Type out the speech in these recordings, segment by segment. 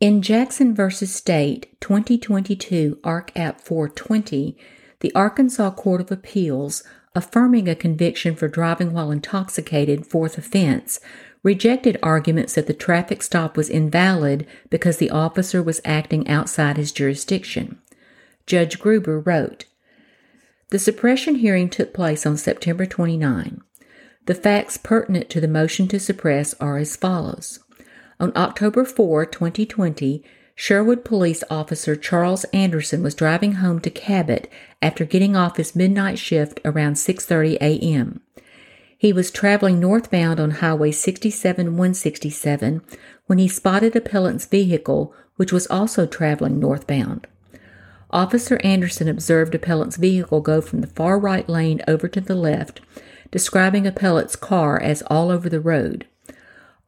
In Jackson v. State 2022 Ark App 420, the Arkansas Court of Appeals, affirming a conviction for driving while intoxicated, fourth offense, rejected arguments that the traffic stop was invalid because the officer was acting outside his jurisdiction. Judge Gruber wrote The suppression hearing took place on September 29. The facts pertinent to the motion to suppress are as follows. On October 4, 2020, Sherwood police officer Charles Anderson was driving home to Cabot after getting off his midnight shift around 6:30 a.m. He was traveling northbound on Highway 67 167 when he spotted appellant's vehicle, which was also traveling northbound. Officer Anderson observed appellant's vehicle go from the far right lane over to the left, describing appellant's car as all over the road.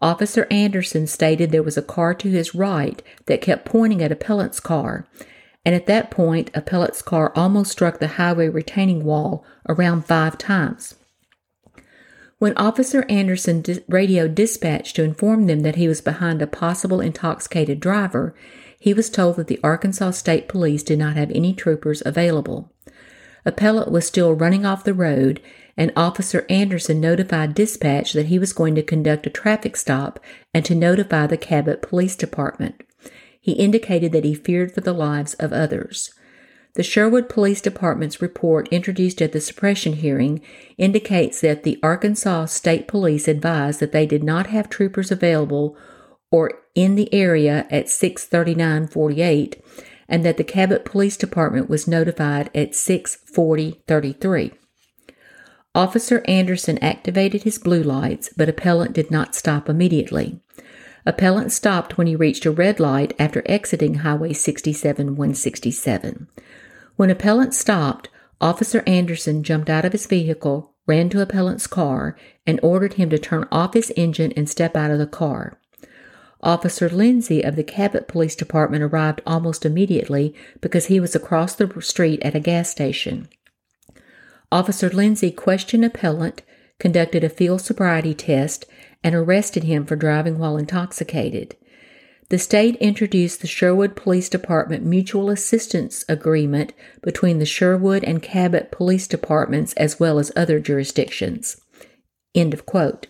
Officer Anderson stated there was a car to his right that kept pointing at Appellant's car, and at that point, Appellant's car almost struck the highway retaining wall around five times. When Officer Anderson di- radioed dispatch to inform them that he was behind a possible intoxicated driver, he was told that the Arkansas State Police did not have any troopers available. Appellant was still running off the road and Officer Anderson notified dispatch that he was going to conduct a traffic stop and to notify the Cabot Police Department. He indicated that he feared for the lives of others. The Sherwood Police Department's report introduced at the suppression hearing indicates that the Arkansas State Police advised that they did not have troopers available or in the area at 63948 and that the Cabot Police Department was notified at 64033. Officer Anderson activated his blue lights, but appellant did not stop immediately. Appellant stopped when he reached a red light after exiting Highway 67 167. When appellant stopped, Officer Anderson jumped out of his vehicle, ran to appellant's car, and ordered him to turn off his engine and step out of the car. Officer Lindsay of the Cabot Police Department arrived almost immediately because he was across the street at a gas station. Officer Lindsay questioned appellant, conducted a field sobriety test, and arrested him for driving while intoxicated. The state introduced the Sherwood Police Department Mutual Assistance Agreement between the Sherwood and Cabot Police Departments as well as other jurisdictions. End of quote.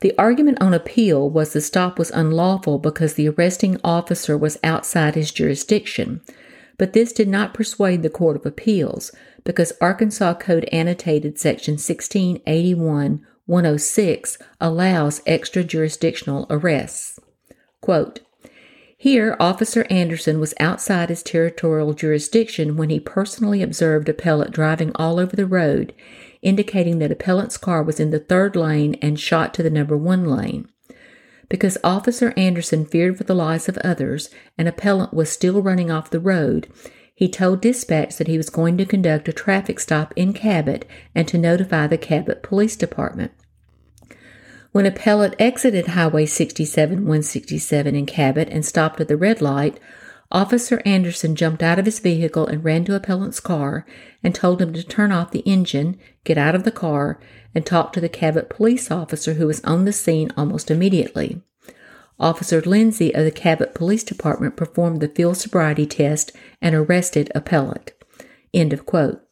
The argument on appeal was the stop was unlawful because the arresting officer was outside his jurisdiction, but this did not persuade the Court of Appeals because Arkansas Code Annotated Section 1681 106 allows extra-jurisdictional arrests. Quote, here, Officer Anderson was outside his territorial jurisdiction when he personally observed appellant driving all over the road, indicating that appellant's car was in the third lane and shot to the number one lane. Because Officer Anderson feared for the lives of others and appellant was still running off the road, he told dispatch that he was going to conduct a traffic stop in Cabot and to notify the Cabot Police Department. When appellant exited Highway 67 167 in Cabot and stopped at the red light, Officer Anderson jumped out of his vehicle and ran to appellant's car and told him to turn off the engine, get out of the car, and talk to the Cabot police officer who was on the scene almost immediately. Officer Lindsay of the Cabot Police Department performed the field sobriety test and arrested appellant. End of quote.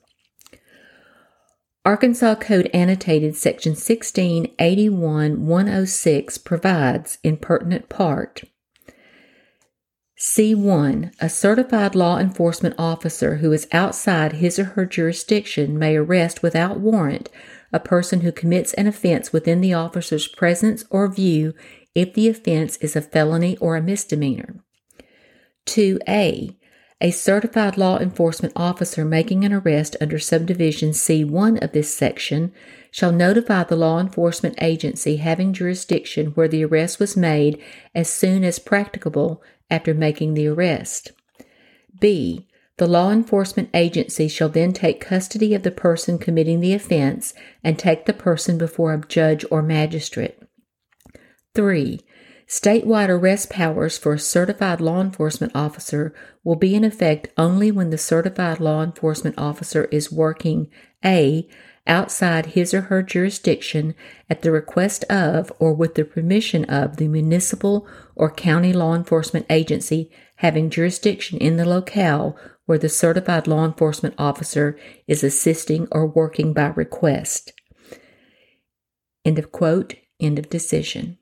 Arkansas Code Annotated Section 1681 106 provides, in pertinent part, C1. A certified law enforcement officer who is outside his or her jurisdiction may arrest without warrant a person who commits an offense within the officer's presence or view if the offense is a felony or a misdemeanor. 2a. A certified law enforcement officer making an arrest under subdivision C1 of this section shall notify the law enforcement agency having jurisdiction where the arrest was made as soon as practicable after making the arrest. B. The law enforcement agency shall then take custody of the person committing the offense and take the person before a judge or magistrate. 3. Statewide arrest powers for a certified law enforcement officer will be in effect only when the certified law enforcement officer is working A. outside his or her jurisdiction at the request of or with the permission of the municipal or county law enforcement agency having jurisdiction in the locale where the certified law enforcement officer is assisting or working by request. End of quote, end of decision.